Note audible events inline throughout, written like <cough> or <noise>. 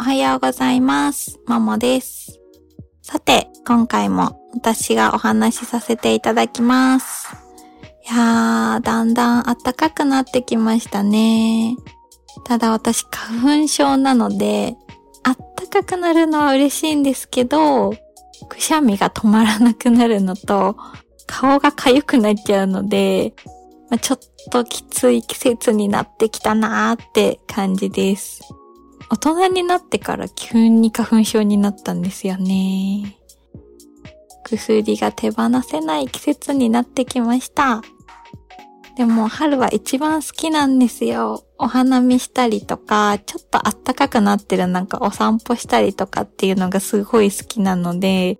おはようございます。ももです。さて、今回も私がお話しさせていただきます。いやー、だんだん暖かくなってきましたね。ただ私花粉症なので、暖かくなるのは嬉しいんですけど、くしゃみが止まらなくなるのと、顔が痒くなっちゃうので、まあ、ちょっときつい季節になってきたなーって感じです。大人になってから急に花粉症になったんですよね。薬が手放せない季節になってきました。でも春は一番好きなんですよ。お花見したりとか、ちょっと暖かくなってるなんかお散歩したりとかっていうのがすごい好きなので、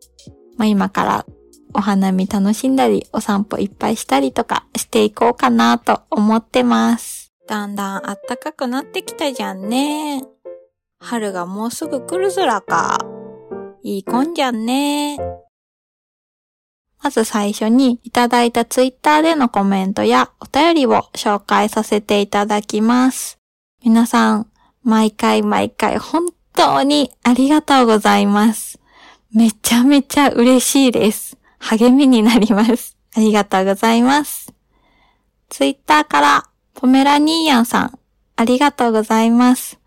まあ今からお花見楽しんだり、お散歩いっぱいしたりとかしていこうかなと思ってます。だんだん暖かくなってきたじゃんね。春がもうすぐ来るずらか。いいこんじゃんね。まず最初にいただいたツイッターでのコメントやお便りを紹介させていただきます。皆さん、毎回毎回本当にありがとうございます。めちゃめちゃ嬉しいです。励みになります。ありがとうございます。ツイッターからポメラニーヤンさん、ありがとうございます。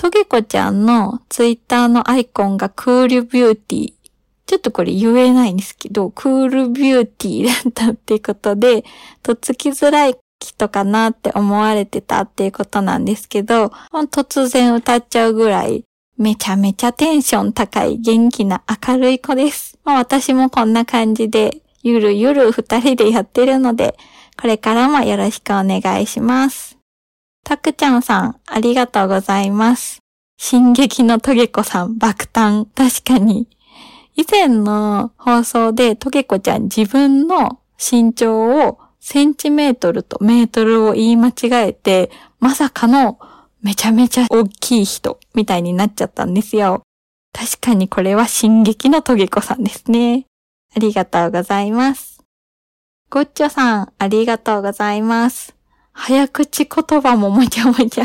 トゲコちゃんのツイッターのアイコンがクールビューティー。ちょっとこれ言えないんですけど、クールビューティーだったっていうことで、とっつきづらい人かなって思われてたっていうことなんですけど、突然歌っちゃうぐらい、めちゃめちゃテンション高い元気な明るい子です。まあ私もこんな感じで、ゆるゆる二人でやってるので、これからもよろしくお願いします。たくちゃんさん、ありがとうございます。進撃のトゲコさん、爆誕。確かに。以前の放送でトゲコちゃん自分の身長をセンチメートルとメートルを言い間違えて、まさかのめちゃめちゃ大きい人みたいになっちゃったんですよ。確かにこれは進撃のトゲコさんですね。ありがとうございます。ごっちょさん、ありがとうございます。早口言葉ももちゃもちゃ。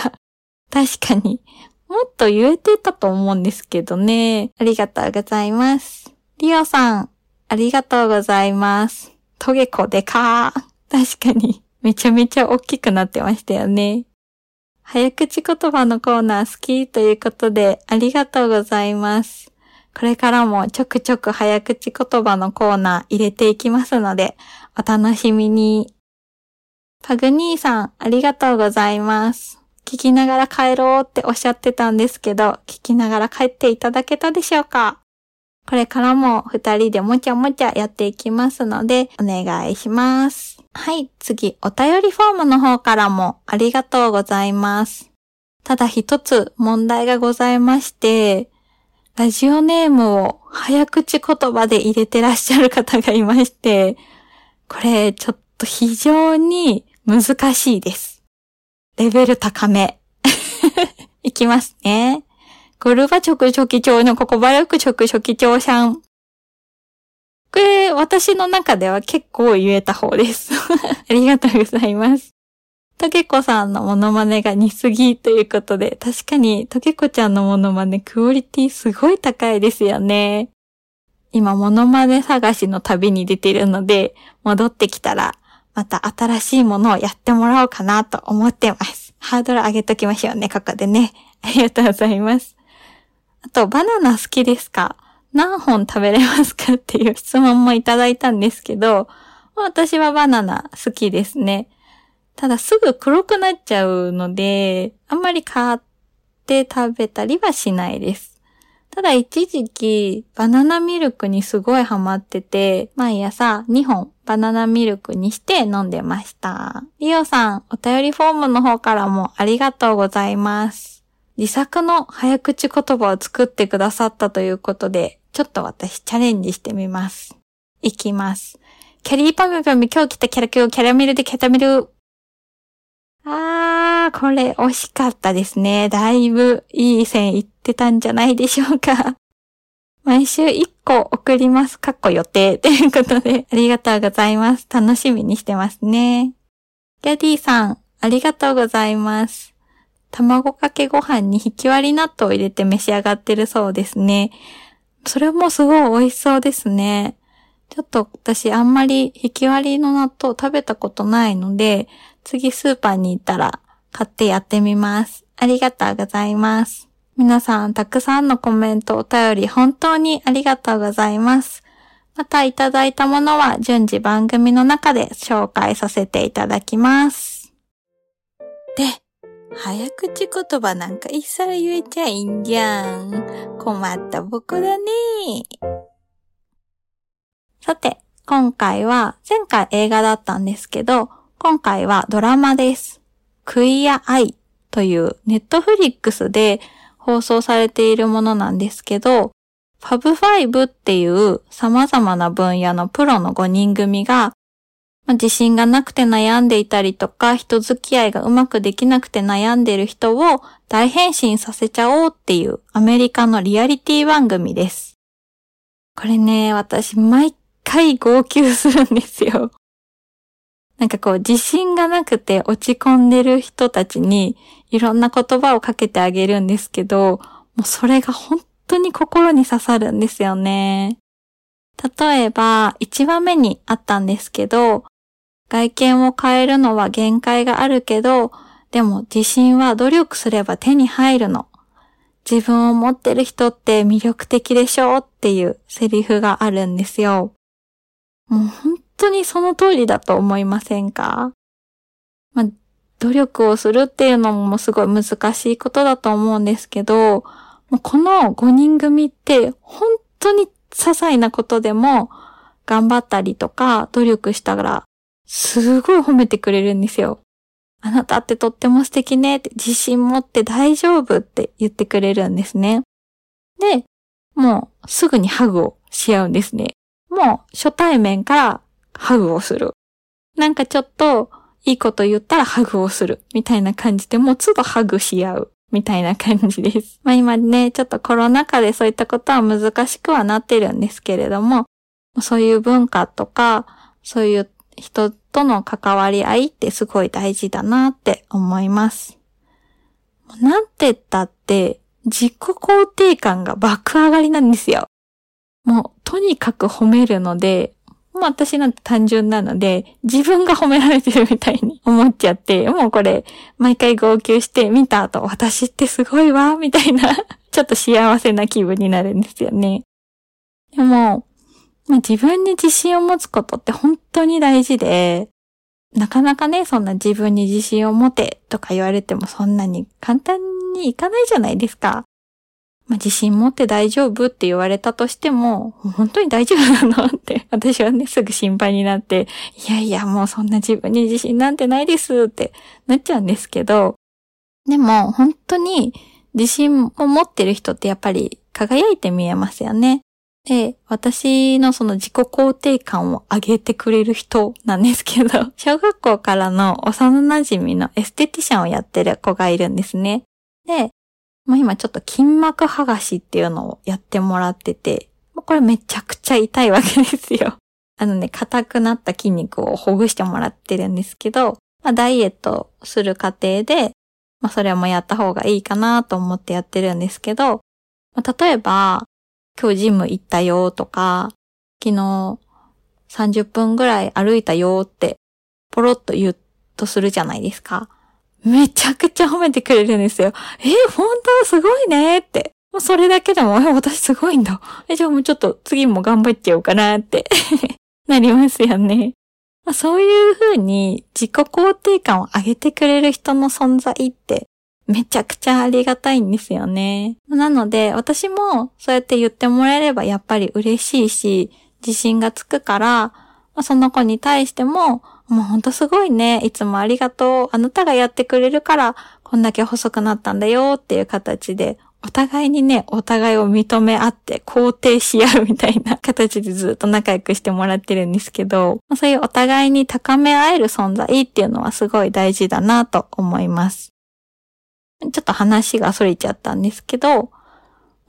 確かに。もっと言えてたと思うんですけどね。ありがとうございます。リオさん、ありがとうございます。トゲコでかー。確かに。めちゃめちゃ大きくなってましたよね。早口言葉のコーナー好きということでありがとうございます。これからもちょくちょく早口言葉のコーナー入れていきますので、お楽しみに。パグ兄さん、ありがとうございます。聞きながら帰ろうっておっしゃってたんですけど、聞きながら帰っていただけたでしょうか？これからも二人でもちゃもちゃやっていきますので、お願いします。はい、次、お便りフォームの方からもありがとうございます。ただ一つ問題がございまして、ラジオネームを早口言葉で入れてらっしゃる方がいまして、これちょっと非常に難しいです。レベル高め。<laughs> いきますね。ゴルバチョクチョキ町のココバルクチョクチョキ町さん。これ、私の中では結構言えた方です。<laughs> ありがとうございます。トゲコさんのモノマネが似すぎということで、確かにトゲコちゃんのモノマネクオリティすごい高いですよね。今、モノマネ探しの旅に出てるので、戻ってきたら、また新しいものをやってもらおうかなと思ってます。ハードル上げときましょうね、ここでね。<laughs> ありがとうございます。あと、バナナ好きですか？何本食べれますかっていう質問もいただいたんですけど、私はバナナ好きですね。ただすぐ黒くなっちゃうので、あんまり買って食べたりはしないです。ただ一時期バナナミルクにすごいハマってて、毎朝2本バナナミルクにして飲んでました。リオさん、お便りフォームの方からもありがとうございます。自作の早口言葉を作ってくださったということで、ちょっと私チャレンジしてみます。いきます。キャリーパミュパミ今日来たキャラキューキャラメルでキャタメル。あー、これ惜しかったですね。だいぶいい線いってたんじゃないでしょうか。毎週1個送ります。かっこ予定。ということで、<laughs> ありがとうございます。楽しみにしてますね。ギャディさん、ありがとうございます。卵かけご飯にひき割り納豆を入れて召し上がってるそうですね。それもすごい美味しそうですね。ちょっと私あんまりひき割りの納豆食べたことないので、次スーパーに行ったら買ってやってみます。ありがとうございます。皆さんたくさんのコメントお便り本当にありがとうございます。またいただいたものは順次番組の中で紹介させていただきます。で、早口言葉なんか一切言えちゃいいんじゃん。困った僕だね。さて、今回は、前回映画だったんですけど、今回はドラマです。クイアアイというネットフリックスで放送されているものなんですけど、ファブファイブっていう様々な分野のプロの5人組が、まあ、自信がなくて悩んでいたりとか、人付き合いがうまくできなくて悩んでる人を大変身させちゃおうっていうアメリカのリアリティ番組です。これね、私毎回号泣するんですよ。なんかこう自信がなくて落ち込んでる人たちにいろんな言葉をかけてあげるんですけど、もうそれが本当に心に刺さるんですよね。例えば、1話目にあったんですけど、外見を変えるのは限界があるけど、でも自信は努力すれば手に入るの。自分を持ってる人って魅力的でしょうっていうセリフがあるんですよ。もう本当にその通りだと思いませんか？まあ、努力をするっていうのもすごい難しいことだと思うんですけど、この5人組って本当に些細なことでも頑張ったりとか努力したらすごい褒めてくれるんですよ。あなたってとっても素敵ねって自信持って大丈夫って言ってくれるんですね。で、もうすぐにハグをし合うんですね。もう初対面からハグをする。なんかちょっといいこと言ったらハグをする。みたいな感じでもう都度ハグし合う。みたいな感じです。<laughs> まあ今ね、ちょっとコロナ禍でそういったことは難しくはなってるんですけれども、そういう文化とか、そういう人との関わり合いってすごい大事だなって思います。なんて言ったって自己肯定感が爆上がりなんですよ。もうとにかく褒めるので、もう私なんて単純なので、自分が褒められてるみたいに <laughs> 思っちゃって、もうこれ、毎回号泣して見た後、私ってすごいわ、みたいな <laughs> ちょっと幸せな気分になるんですよね。でも、まあ、自分に自信を持つことって本当に大事で、なかなかね、そんな自分に自信を持てとか言われてもそんなに簡単にいかないじゃないですか。まあ、自信持って大丈夫って言われたとしても、本当に大丈夫なの？って私はね、すぐ心配になって、いやいや、もうそんな自分に自信なんてないですってなっちゃうんですけど、でも本当に自信を持ってる人ってやっぱり輝いて見えますよね。で、私のその自己肯定感を上げてくれる人なんですけど、<laughs> 小学校からの幼馴染のエステティシャンをやってる子がいるんですね。で、まあ、今ちょっと筋膜剥がしっていうのをやってもらってて、これめちゃくちゃ痛いわけですよ。<laughs> あのね、硬くなった筋肉をほぐしてもらってるんですけど、まあ、ダイエットする過程で、まあ、それもやった方がいいかなと思ってやってるんですけど、まあ、例えば、今日ジム行ったよとか、昨日30分ぐらい歩いたよって、ポロッと言うとするじゃないですか。めちゃくちゃ褒めてくれるんですよ。え本当すごいねって。もうそれだけでも、私すごいんだ。え、じゃあもうちょっと次も頑張っちゃおうかなって <laughs> なりますよね。まあ、そういう風に自己肯定感を上げてくれる人の存在ってめちゃくちゃありがたいんですよね。なので私もそうやって言ってもらえればやっぱり嬉しいし自信がつくから、まあ、その子に対してももうほんとすごいね。いつもありがとう。あなたがやってくれるから、こんだけ細くなったんだよっていう形で、お互いにね、お互いを認め合って肯定し合うみたいな <laughs> 形でずっと仲良くしてもらってるんですけど、そういうお互いに高め合える存在っていうのはすごい大事だなと思います。ちょっと話が逸れちゃったんですけど、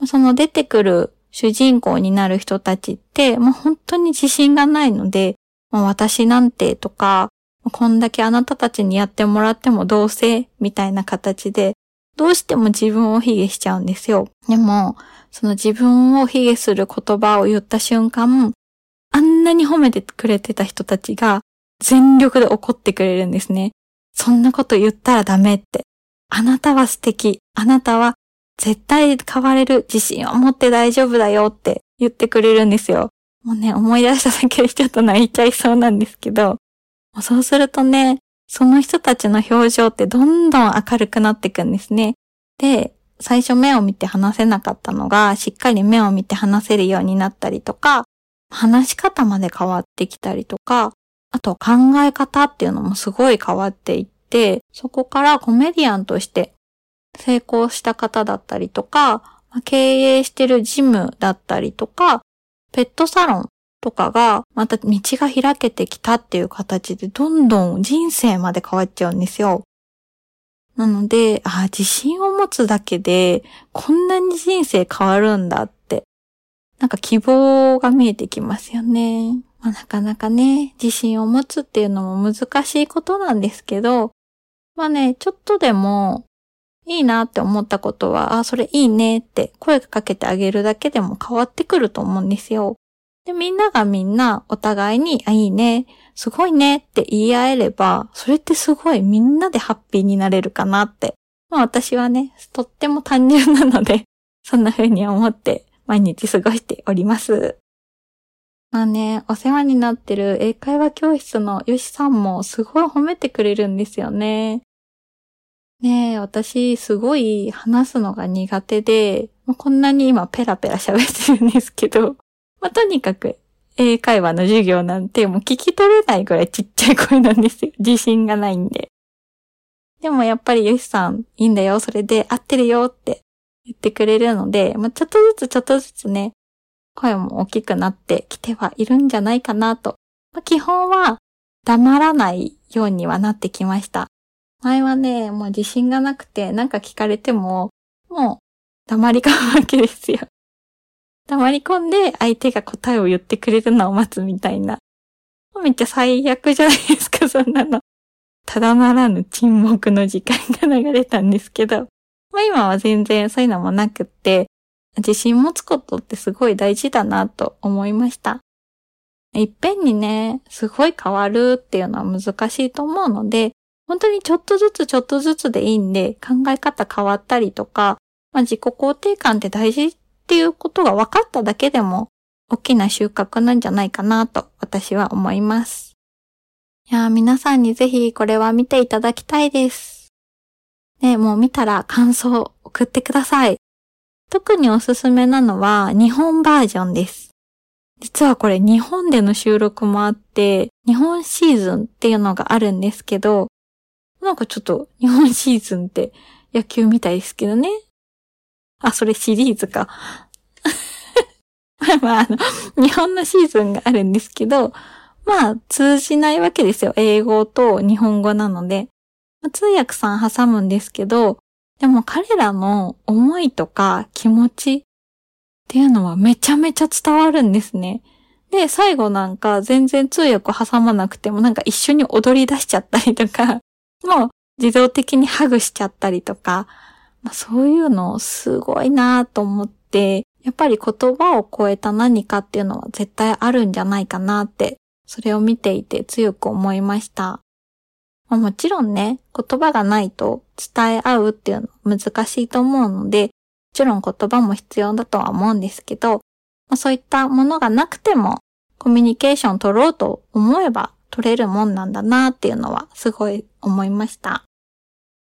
その出てくる主人公になる人たちって、もう本当に自信がないので、もう私なんてとか、こんだけあなたたちにやってもらってもどうせみたいな形で、どうしても自分を卑下しちゃうんですよ。でも、その自分を卑下する言葉を言った瞬間、あんなに褒めてくれてた人たちが全力で怒ってくれるんですね。そんなこと言ったらダメって。あなたは素敵。あなたは絶対変われる。自信を持って大丈夫だよって言ってくれるんですよ。もうね、思い出しただけでちょっと泣いちゃいそうなんですけど、そうするとね、その人たちの表情ってどんどん明るくなっていくんですね。で、最初目を見て話せなかったのが、しっかり目を見て話せるようになったりとか、話し方まで変わってきたりとか、あと考え方っていうのもすごい変わっていって、そこからコメディアンとして成功した方だったりとか、経営してるジムだったりとか、ペットサロンとかがまた道が開けてきたっていう形でどんどん人生まで変わっちゃうんですよ。なので、ああ自信を持つだけでこんなに人生変わるんだって、なんか希望が見えてきますよね。まあ、なかなかね、自信を持つっていうのも難しいことなんですけど、まあね、ちょっとでもいいなって思ったことは、あ、それいいねって声かけてあげるだけでも変わってくると思うんですよ。で、みんながみんなお互いに、あ、いいね、すごいねって言い合えれば、それってすごいみんなでハッピーになれるかなって。まあ私はね、とっても単純なので、<laughs> そんな風に思って毎日過ごしております。まあね、お世話になってる英会話教室のよしさんもすごい褒めてくれるんですよね。ねえ、私、すごい話すのが苦手で、こんなに今ペラペラ喋ってるんですけど、<laughs> まあ、とにかく、英会話の授業なんてもう聞き取れないぐらいちっちゃい声なんですよ。自信がないんで。でもやっぱりヨシさん、いいんだよ、それで合ってるよって言ってくれるので、まあ、ちょっとずつちょっとずつね、声も大きくなってきてはいるんじゃないかなと。まあ、基本は黙らないようにはなってきました。前はね、もう自信がなくて、なんか聞かれても、もう黙り込むわけですよ。<laughs> 黙り込んで相手が答えを言ってくれるのを待つみたいな。めっちゃ最悪じゃないですか、<laughs> そんなの。ただならぬ沈黙の時間が流れたんですけど、まあ今は全然そういうのもなくって、自信持つことってすごい大事だなと思いました。いっぺんにね、すごい変わるっていうのは難しいと思うので、本当にちょっとずつちょっとずつでいいんで、考え方変わったりとか、まあ、自己肯定感って大事っていうことが分かっただけでも、大きな収穫なんじゃないかなと私は思います。いや皆さんにぜひこれは見ていただきたいです。ね、もう見たら感想送ってください。特におすすめなのは日本バージョンです。実はこれ日本での収録もあって、日本シーズンっていうのがあるんですけど、なんかちょっと日本シーズンって野球みたいですけどね。あ、それシリーズか。ま <laughs> あまあ、あの、日本のシーズンがあるんですけど、まあ、通じないわけですよ。英語と日本語なので。通訳さん挟むんですけど、でも彼らの思いとか気持ちっていうのはめちゃめちゃ伝わるんですね。で、最後なんか全然通訳挟まなくてもなんか一緒に踊り出しちゃったりとか、もう自動的にハグしちゃったりとか、まあ、そういうのすごいなと思って、やっぱり言葉を超えた何かっていうのは絶対あるんじゃないかなって、それを見ていて強く思いました。まあ、もちろんね、言葉がないと伝え合うっていうのは難しいと思うので、もちろん言葉も必要だとは思うんですけど、まあ、そういったものがなくてもコミュニケーション取ろうと思えば取れるもんなんだなっていうのはすごい思いました。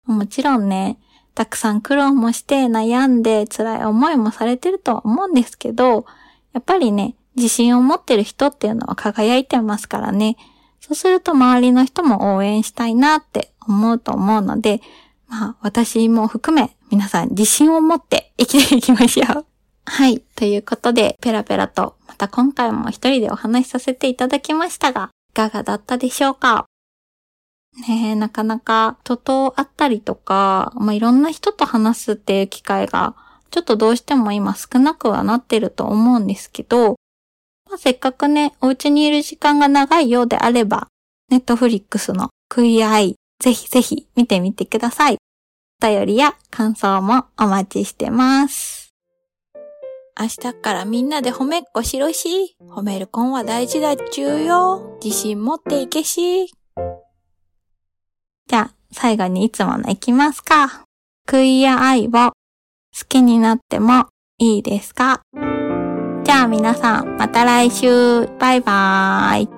もちろんね、たくさん苦労もして悩んで辛い思いもされてるとは思うんですけど、やっぱりね、自信を持ってる人っていうのは輝いてますからね。そうすると周りの人も応援したいなって思うと思うので、まあ私も含め皆さん自信を持って生きていきましょう。<laughs> はい。ということで、ペラペラとまた今回も一人でお話しさせていただきましたが、かがだったでしょうか？ねえ、なかなか人と会ったりとか、まあ、いろんな人と話すっていう機会が、ちょっとどうしても今少なくはなってると思うんですけど、まあ、せっかくね、お家にいる時間が長いようであれば、ネットフリックスのクイアアイ、ぜひぜひ見てみてください。お便りや感想もお待ちしてます。明日からみんなで褒めっこしろし、褒めるコンは大事だっちゅうよ。自信持っていけし。じゃあ、最後にいつものいきますか。クイア愛を好きになってもいいですかじゃあ皆さん、また来週。バイバーイ。